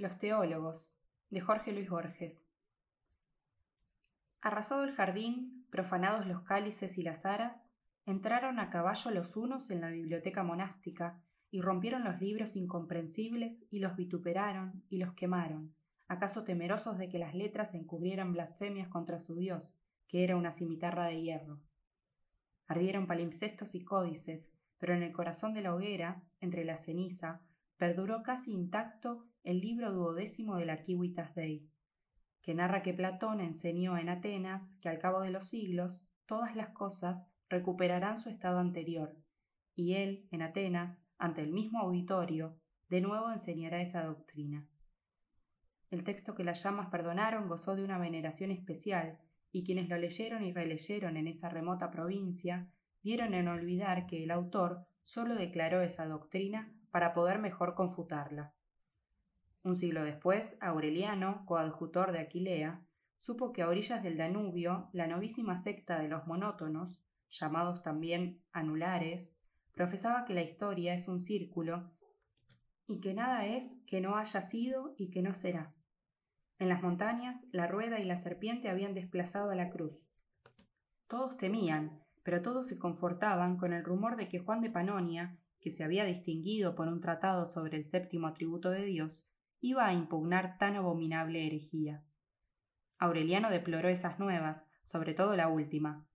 Los teólogos, de Jorge Luis Borges. Arrasado el jardín, profanados los cálices y las aras, entraron a caballo los unos en la biblioteca monástica y rompieron los libros incomprensibles y los vituperaron y los quemaron, acaso temerosos de que las letras encubrieran blasfemias contra su Dios, que era una cimitarra de hierro. Ardieron palimpsestos y códices, pero en el corazón de la hoguera, entre la ceniza, perduró casi intacto el libro duodécimo de la Kiwitas Dei, que narra que Platón enseñó en Atenas que al cabo de los siglos todas las cosas recuperarán su estado anterior, y él, en Atenas, ante el mismo auditorio, de nuevo enseñará esa doctrina. El texto que las llamas perdonaron gozó de una veneración especial, y quienes lo leyeron y releyeron en esa remota provincia dieron en olvidar que el autor sólo declaró esa doctrina para poder mejor confutarla. Un siglo después, Aureliano, coadjutor de Aquilea, supo que a orillas del Danubio la novísima secta de los monótonos, llamados también anulares, profesaba que la historia es un círculo y que nada es que no haya sido y que no será. En las montañas, la rueda y la serpiente habían desplazado a la cruz. Todos temían, pero todos se confortaban con el rumor de que Juan de Panonia, que se había distinguido por un tratado sobre el séptimo atributo de Dios, iba a impugnar tan abominable herejía. Aureliano deploró esas nuevas, sobre todo la última.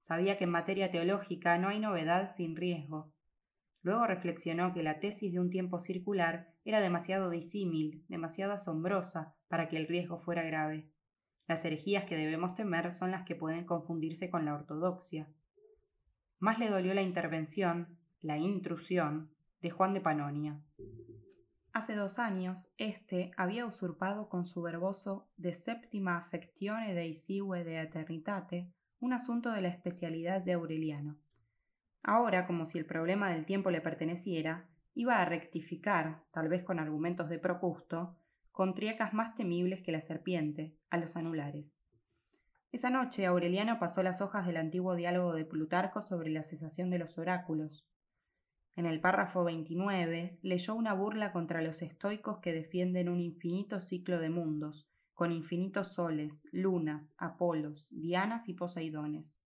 Sabía que en materia teológica no hay novedad sin riesgo. Luego reflexionó que la tesis de un tiempo circular era demasiado disímil, demasiado asombrosa para que el riesgo fuera grave. Las herejías que debemos temer son las que pueden confundirse con la ortodoxia. Más le dolió la intervención, la intrusión, de Juan de Panonia. Hace dos años, éste había usurpado con su verboso de séptima affectione dei sigue de eternitate un asunto de la especialidad de Aureliano. Ahora, como si el problema del tiempo le perteneciera, iba a rectificar, tal vez con argumentos de Procusto, con triacas más temibles que la serpiente, a los anulares. Esa noche Aureliano pasó las hojas del antiguo diálogo de Plutarco sobre la cesación de los oráculos, en el párrafo 29 leyó una burla contra los estoicos que defienden un infinito ciclo de mundos, con infinitos soles, lunas, Apolos, Dianas y Poseidones.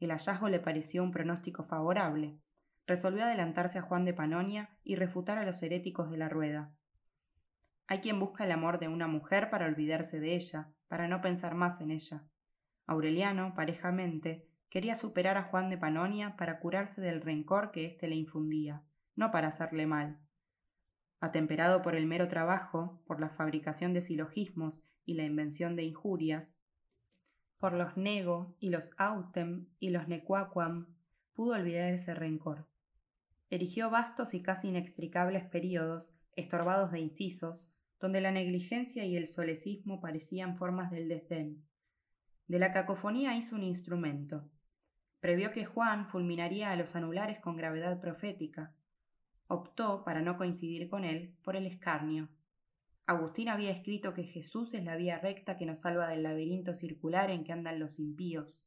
El hallazgo le pareció un pronóstico favorable. Resolvió adelantarse a Juan de Panonia y refutar a los heréticos de la rueda. Hay quien busca el amor de una mujer para olvidarse de ella, para no pensar más en ella. Aureliano, parejamente, Quería superar a Juan de Panonia para curarse del rencor que éste le infundía, no para hacerle mal. Atemperado por el mero trabajo, por la fabricación de silogismos y la invención de injurias, por los nego y los autem y los nequaquam, pudo olvidar ese rencor. Erigió vastos y casi inextricables períodos, estorbados de incisos, donde la negligencia y el solecismo parecían formas del desdén. De la cacofonía hizo un instrumento, Previó que Juan fulminaría a los anulares con gravedad profética. Optó, para no coincidir con él, por el escarnio. Agustín había escrito que Jesús es la vía recta que nos salva del laberinto circular en que andan los impíos.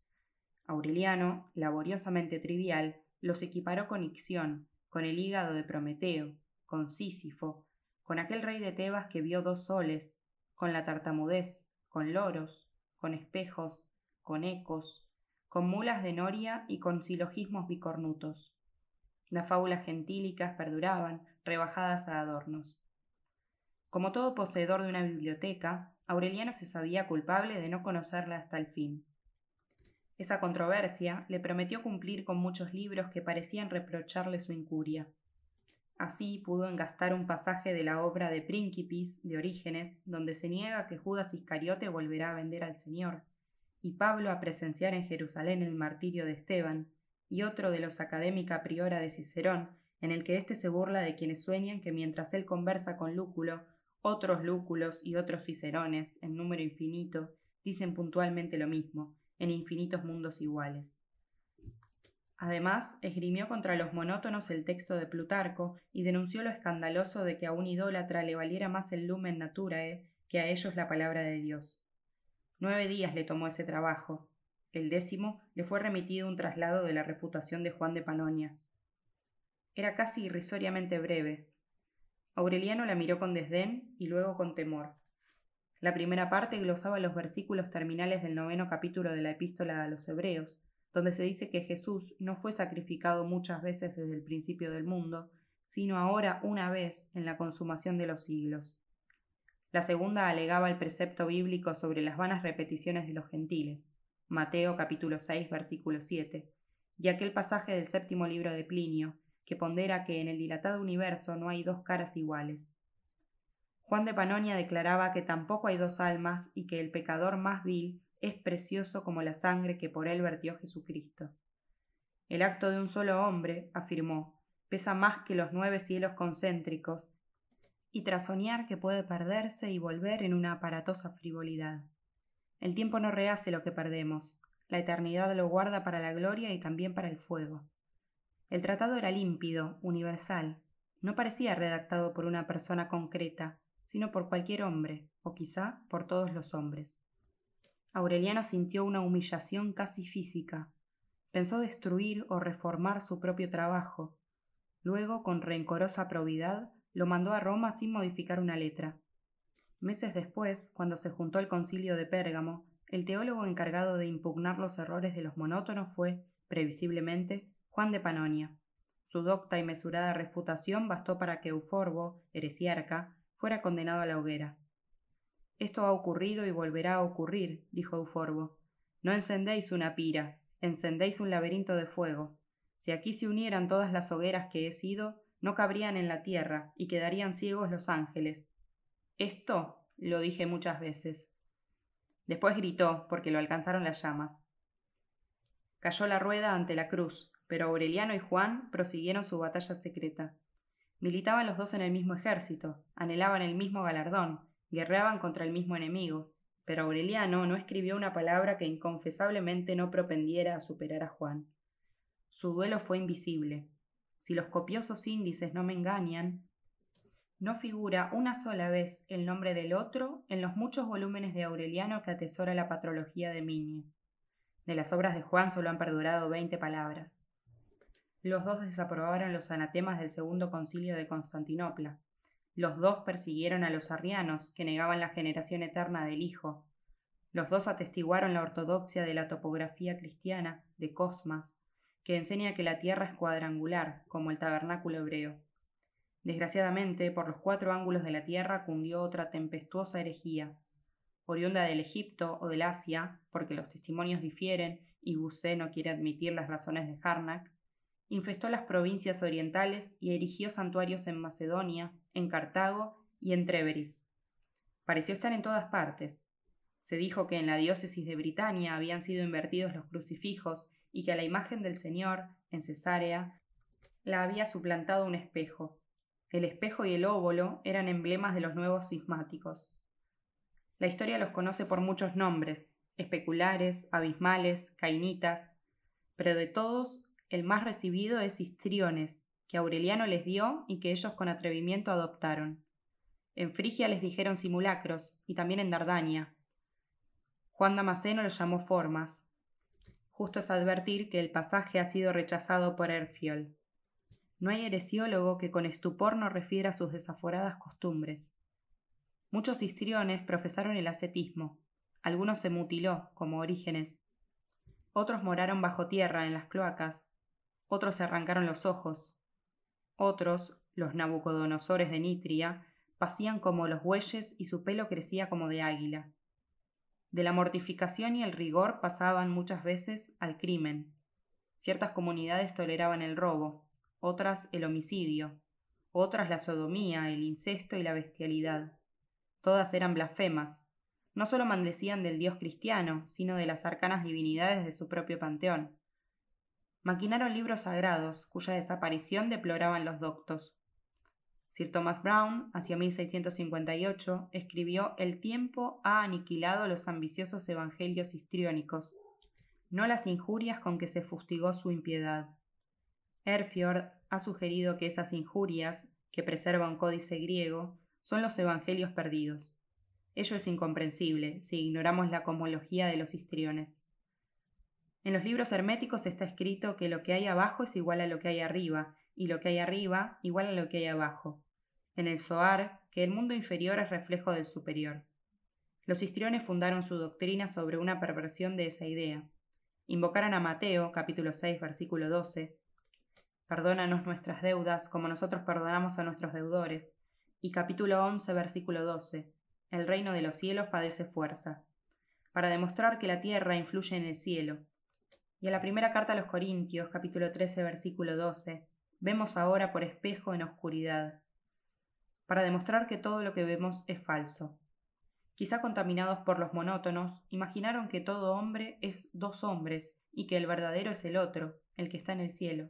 Aureliano, laboriosamente trivial, los equiparó con Ixión, con el hígado de Prometeo, con Sísifo, con aquel rey de Tebas que vio dos soles, con la tartamudez, con loros, con espejos, con ecos, con mulas de noria y con silogismos bicornutos. Las fábulas gentílicas perduraban, rebajadas a adornos. Como todo poseedor de una biblioteca, Aureliano se sabía culpable de no conocerla hasta el fin. Esa controversia le prometió cumplir con muchos libros que parecían reprocharle su incuria. Así pudo engastar un pasaje de la obra de Príncipis de Orígenes, donde se niega que Judas Iscariote volverá a vender al Señor, y Pablo a presenciar en Jerusalén el martirio de Esteban, y otro de los académica priora de Cicerón, en el que éste se burla de quienes sueñan que mientras él conversa con Lúculo, otros Lúculos y otros Cicerones, en número infinito, dicen puntualmente lo mismo, en infinitos mundos iguales. Además, esgrimió contra los monótonos el texto de Plutarco y denunció lo escandaloso de que a un idólatra le valiera más el lumen naturae que a ellos la palabra de Dios. Nueve días le tomó ese trabajo. El décimo le fue remitido un traslado de la refutación de Juan de Panonia. Era casi irrisoriamente breve. Aureliano la miró con desdén y luego con temor. La primera parte glosaba los versículos terminales del noveno capítulo de la epístola a los Hebreos, donde se dice que Jesús no fue sacrificado muchas veces desde el principio del mundo, sino ahora una vez en la consumación de los siglos. La segunda alegaba el precepto bíblico sobre las vanas repeticiones de los gentiles, Mateo capítulo 6 versículo 7, y aquel pasaje del séptimo libro de Plinio, que pondera que en el dilatado universo no hay dos caras iguales. Juan de Panonia declaraba que tampoco hay dos almas y que el pecador más vil es precioso como la sangre que por él vertió Jesucristo. El acto de un solo hombre, afirmó, pesa más que los nueve cielos concéntricos, y tras soñar que puede perderse y volver en una aparatosa frivolidad. El tiempo no rehace lo que perdemos, la eternidad lo guarda para la gloria y también para el fuego. El tratado era límpido, universal, no parecía redactado por una persona concreta, sino por cualquier hombre, o quizá por todos los hombres. Aureliano sintió una humillación casi física. Pensó destruir o reformar su propio trabajo. Luego, con rencorosa probidad, lo mandó a Roma sin modificar una letra. Meses después, cuando se juntó el concilio de Pérgamo, el teólogo encargado de impugnar los errores de los monótonos fue, previsiblemente, Juan de Panonia. Su docta y mesurada refutación bastó para que Euforbo, heresiarca, fuera condenado a la hoguera. Esto ha ocurrido y volverá a ocurrir, dijo Euforbo. No encendéis una pira, encendéis un laberinto de fuego. Si aquí se unieran todas las hogueras que he sido, no cabrían en la tierra y quedarían ciegos los ángeles. Esto lo dije muchas veces. Después gritó, porque lo alcanzaron las llamas. Cayó la rueda ante la cruz, pero Aureliano y Juan prosiguieron su batalla secreta. Militaban los dos en el mismo ejército, anhelaban el mismo galardón, guerreaban contra el mismo enemigo, pero Aureliano no escribió una palabra que inconfesablemente no propendiera a superar a Juan. Su duelo fue invisible. Si los copiosos índices no me engañan, no figura una sola vez el nombre del otro en los muchos volúmenes de Aureliano que atesora la patrología de Minio. De las obras de Juan solo han perdurado veinte palabras. Los dos desaprobaron los anatemas del segundo concilio de Constantinopla, los dos persiguieron a los arrianos, que negaban la generación eterna del Hijo. Los dos atestiguaron la ortodoxia de la topografía cristiana, de Cosmas, que enseña que la tierra es cuadrangular, como el tabernáculo hebreo. Desgraciadamente, por los cuatro ángulos de la tierra cundió otra tempestuosa herejía, oriunda del Egipto o del Asia, porque los testimonios difieren y Busé no quiere admitir las razones de Harnack, infestó las provincias orientales y erigió santuarios en Macedonia, en Cartago y en Tréveris. Pareció estar en todas partes. Se dijo que en la diócesis de Britania habían sido invertidos los crucifijos y que a la imagen del Señor, en Cesarea, la había suplantado un espejo. El espejo y el óvulo eran emblemas de los nuevos cismáticos. La historia los conoce por muchos nombres, especulares, abismales, cainitas, pero de todos el más recibido es Histriones, que Aureliano les dio y que ellos con atrevimiento adoptaron. En Frigia les dijeron simulacros, y también en Dardania. Juan Damasceno los llamó formas. Justo es advertir que el pasaje ha sido rechazado por Erfiol. No hay heresiólogo que con estupor no refiera sus desaforadas costumbres. Muchos histriones profesaron el ascetismo. Algunos se mutiló, como Orígenes. Otros moraron bajo tierra en las cloacas, otros se arrancaron los ojos, otros, los nabucodonosores de Nitria, pasían como los bueyes y su pelo crecía como de águila. De la mortificación y el rigor pasaban muchas veces al crimen. Ciertas comunidades toleraban el robo, otras el homicidio, otras la sodomía, el incesto y la bestialidad. Todas eran blasfemas. No solo maldecían del Dios cristiano, sino de las arcanas divinidades de su propio panteón maquinaron libros sagrados, cuya desaparición deploraban los doctos. Sir Thomas Brown, hacia 1658, escribió El tiempo ha aniquilado los ambiciosos evangelios histriónicos, no las injurias con que se fustigó su impiedad. Erfiord ha sugerido que esas injurias, que preserva un códice griego, son los evangelios perdidos. Ello es incomprensible si ignoramos la cosmología de los histriones. En los libros herméticos está escrito que lo que hay abajo es igual a lo que hay arriba, y lo que hay arriba igual a lo que hay abajo. En el Zohar que el mundo inferior es reflejo del superior. Los histriones fundaron su doctrina sobre una perversión de esa idea. Invocaron a Mateo, capítulo 6, versículo 12, Perdónanos nuestras deudas como nosotros perdonamos a nuestros deudores, y capítulo 11, versículo 12, El reino de los cielos padece fuerza, para demostrar que la tierra influye en el cielo. Y en la primera carta a los Corintios, capítulo 13, versículo 12, vemos ahora por espejo en oscuridad, para demostrar que todo lo que vemos es falso. Quizá contaminados por los monótonos, imaginaron que todo hombre es dos hombres y que el verdadero es el otro, el que está en el cielo.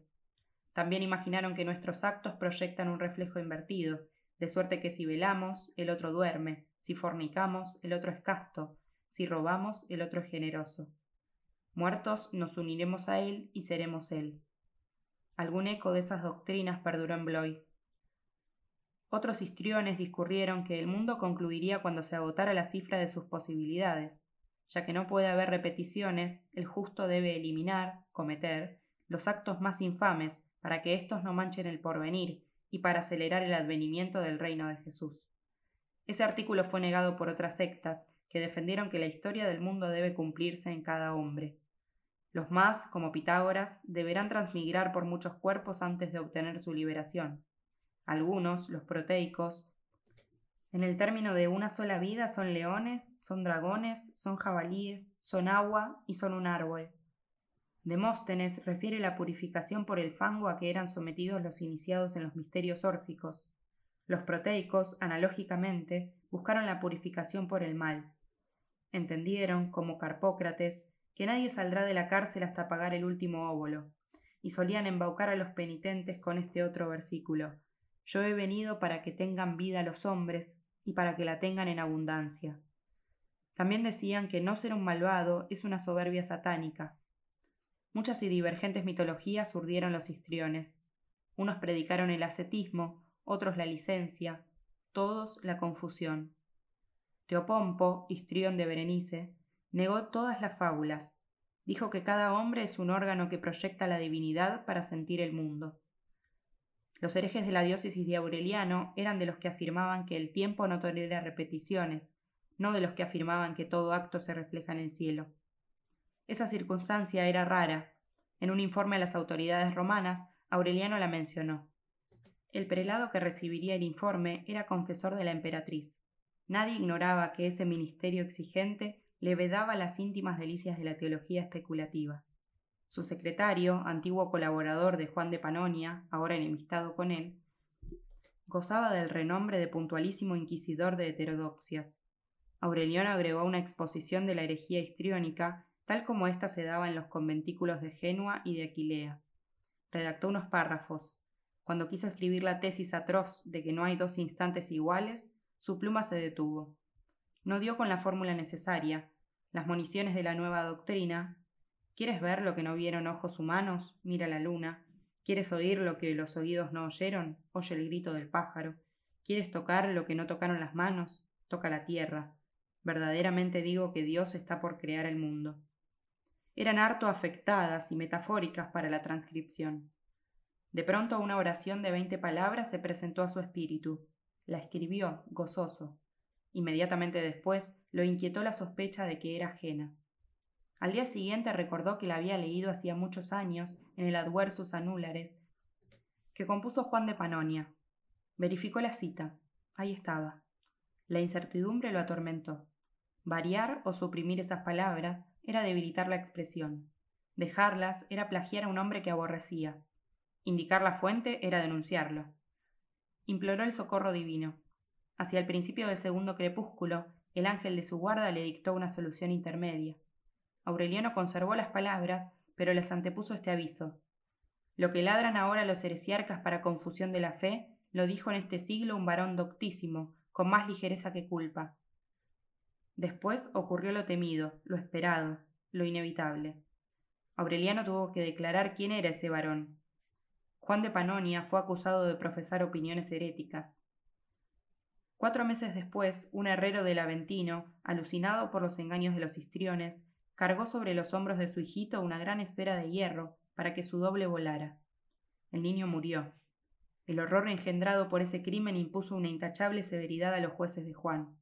También imaginaron que nuestros actos proyectan un reflejo invertido, de suerte que si velamos, el otro duerme, si fornicamos, el otro es casto, si robamos, el otro es generoso. Muertos nos uniremos a él y seremos él. Algún eco de esas doctrinas perduró en Bloy. Otros histriones discurrieron que el mundo concluiría cuando se agotara la cifra de sus posibilidades. Ya que no puede haber repeticiones, el justo debe eliminar, cometer, los actos más infames para que éstos no manchen el porvenir y para acelerar el advenimiento del reino de Jesús. Ese artículo fue negado por otras sectas que defendieron que la historia del mundo debe cumplirse en cada hombre. Los más, como Pitágoras, deberán transmigrar por muchos cuerpos antes de obtener su liberación. Algunos, los proteicos, en el término de una sola vida son leones, son dragones, son jabalíes, son agua y son un árbol. Demóstenes refiere la purificación por el fango a que eran sometidos los iniciados en los misterios órficos. Los proteicos, analógicamente, buscaron la purificación por el mal. Entendieron, como Carpócrates, que nadie saldrá de la cárcel hasta pagar el último óvulo, y solían embaucar a los penitentes con este otro versículo Yo he venido para que tengan vida los hombres y para que la tengan en abundancia. También decían que no ser un malvado es una soberbia satánica, Muchas y divergentes mitologías urdieron los histriones. Unos predicaron el ascetismo, otros la licencia, todos la confusión. Teopompo, histrión de Berenice, negó todas las fábulas. Dijo que cada hombre es un órgano que proyecta la divinidad para sentir el mundo. Los herejes de la diócesis de Aureliano eran de los que afirmaban que el tiempo no tolera repeticiones, no de los que afirmaban que todo acto se refleja en el cielo. Esa circunstancia era rara. En un informe a las autoridades romanas, Aureliano la mencionó. El prelado que recibiría el informe era confesor de la emperatriz. Nadie ignoraba que ese ministerio exigente le vedaba las íntimas delicias de la teología especulativa. Su secretario, antiguo colaborador de Juan de Panonia, ahora enemistado con él, gozaba del renombre de puntualísimo inquisidor de heterodoxias. Aureliano agregó una exposición de la herejía histriónica tal como ésta se daba en los conventículos de Genua y de Aquilea. Redactó unos párrafos. Cuando quiso escribir la tesis atroz de que no hay dos instantes iguales, su pluma se detuvo. No dio con la fórmula necesaria, las municiones de la nueva doctrina. ¿Quieres ver lo que no vieron ojos humanos? Mira la luna. ¿Quieres oír lo que los oídos no oyeron? Oye el grito del pájaro. ¿Quieres tocar lo que no tocaron las manos? Toca la tierra. Verdaderamente digo que Dios está por crear el mundo eran harto afectadas y metafóricas para la transcripción. De pronto una oración de veinte palabras se presentó a su espíritu. La escribió, gozoso. Inmediatamente después lo inquietó la sospecha de que era ajena. Al día siguiente recordó que la había leído hacía muchos años en el Adversus Anulares, que compuso Juan de Panonia. Verificó la cita. Ahí estaba. La incertidumbre lo atormentó. Variar o suprimir esas palabras era debilitar la expresión. Dejarlas era plagiar a un hombre que aborrecía. Indicar la fuente era denunciarlo. Imploró el socorro divino. Hacia el principio del segundo crepúsculo, el ángel de su guarda le dictó una solución intermedia. Aureliano conservó las palabras, pero les antepuso este aviso. Lo que ladran ahora los heresiarcas para confusión de la fe, lo dijo en este siglo un varón doctísimo, con más ligereza que culpa. Después ocurrió lo temido, lo esperado, lo inevitable. Aureliano tuvo que declarar quién era ese varón. Juan de Panonia fue acusado de profesar opiniones heréticas. Cuatro meses después, un herrero del Aventino, alucinado por los engaños de los histriones, cargó sobre los hombros de su hijito una gran esfera de hierro para que su doble volara. El niño murió. El horror engendrado por ese crimen impuso una intachable severidad a los jueces de Juan.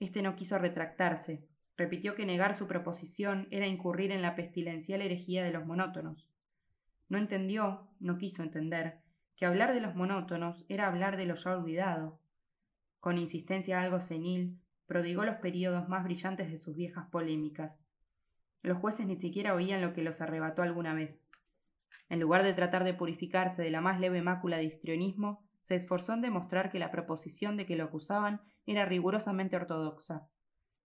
Este no quiso retractarse, repitió que negar su proposición era incurrir en la pestilencial herejía de los monótonos. No entendió, no quiso entender, que hablar de los monótonos era hablar de lo ya olvidado. Con insistencia algo senil, prodigó los períodos más brillantes de sus viejas polémicas. Los jueces ni siquiera oían lo que los arrebató alguna vez. En lugar de tratar de purificarse de la más leve mácula de histrionismo, se esforzó en demostrar que la proposición de que lo acusaban era rigurosamente ortodoxa.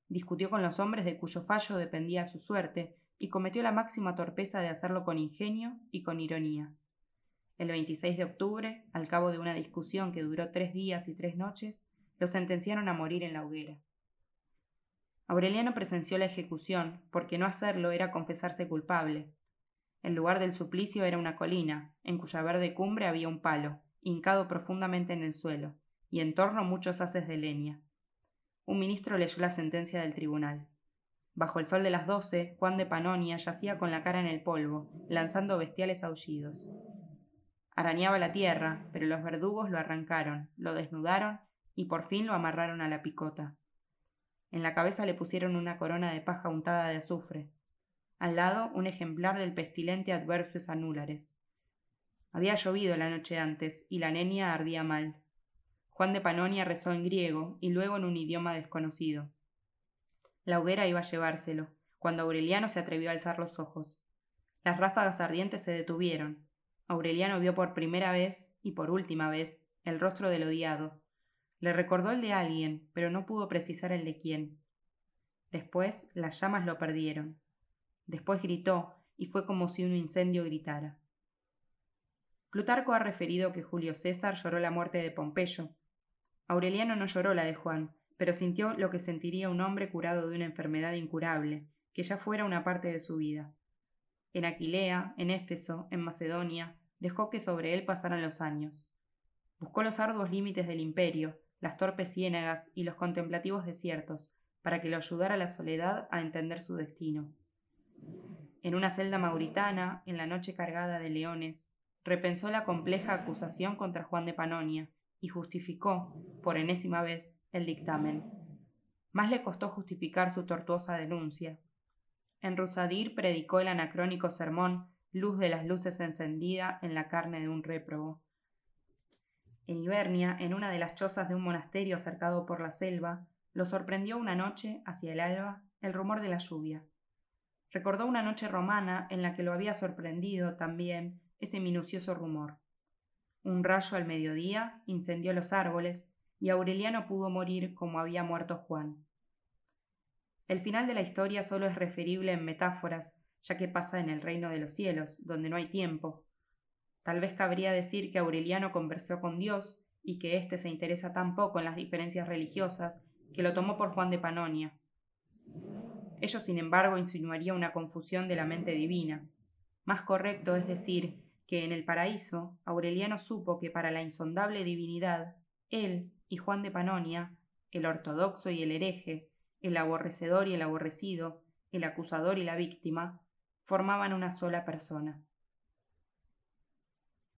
Discutió con los hombres de cuyo fallo dependía su suerte y cometió la máxima torpeza de hacerlo con ingenio y con ironía. El 26 de octubre, al cabo de una discusión que duró tres días y tres noches, lo sentenciaron a morir en la hoguera. Aureliano presenció la ejecución, porque no hacerlo era confesarse culpable. El lugar del suplicio era una colina, en cuya verde cumbre había un palo, hincado profundamente en el suelo, y en torno muchos haces de leña. Un ministro leyó la sentencia del tribunal. Bajo el sol de las doce, Juan de Panonia yacía con la cara en el polvo, lanzando bestiales aullidos. Arañaba la tierra, pero los verdugos lo arrancaron, lo desnudaron y por fin lo amarraron a la picota. En la cabeza le pusieron una corona de paja untada de azufre. Al lado, un ejemplar del pestilente Adversus anulares. Había llovido la noche antes y la nenia ardía mal. Juan de Panonia rezó en griego y luego en un idioma desconocido. La hoguera iba a llevárselo, cuando Aureliano se atrevió a alzar los ojos. Las ráfagas ardientes se detuvieron. Aureliano vio por primera vez y por última vez el rostro del odiado, le recordó el de alguien, pero no pudo precisar el de quién. Después las llamas lo perdieron. Después gritó, y fue como si un incendio gritara. Plutarco ha referido que Julio César lloró la muerte de Pompeyo. Aureliano no lloró la de Juan, pero sintió lo que sentiría un hombre curado de una enfermedad incurable, que ya fuera una parte de su vida. En Aquilea, en Éfeso, en Macedonia, dejó que sobre él pasaran los años. Buscó los arduos límites del imperio, las torpes ciénagas y los contemplativos desiertos, para que lo ayudara la soledad a entender su destino. En una celda mauritana, en la noche cargada de leones, repensó la compleja acusación contra Juan de Panonia y justificó, por enésima vez, el dictamen. Más le costó justificar su tortuosa denuncia. En Rusadir predicó el anacrónico sermón Luz de las luces encendida en la carne de un réprobo, en Ibernia, en una de las chozas de un monasterio cercado por la selva, lo sorprendió una noche, hacia el alba, el rumor de la lluvia. Recordó una noche romana en la que lo había sorprendido también ese minucioso rumor. Un rayo al mediodía incendió los árboles y Aureliano pudo morir como había muerto Juan. El final de la historia solo es referible en metáforas, ya que pasa en el reino de los cielos, donde no hay tiempo, Tal vez cabría decir que Aureliano conversó con Dios y que éste se interesa tan poco en las diferencias religiosas que lo tomó por Juan de Panonia. Ello, sin embargo, insinuaría una confusión de la mente divina. Más correcto es decir que en el paraíso Aureliano supo que para la insondable divinidad, él y Juan de Panonia, el ortodoxo y el hereje, el aborrecedor y el aborrecido, el acusador y la víctima, formaban una sola persona.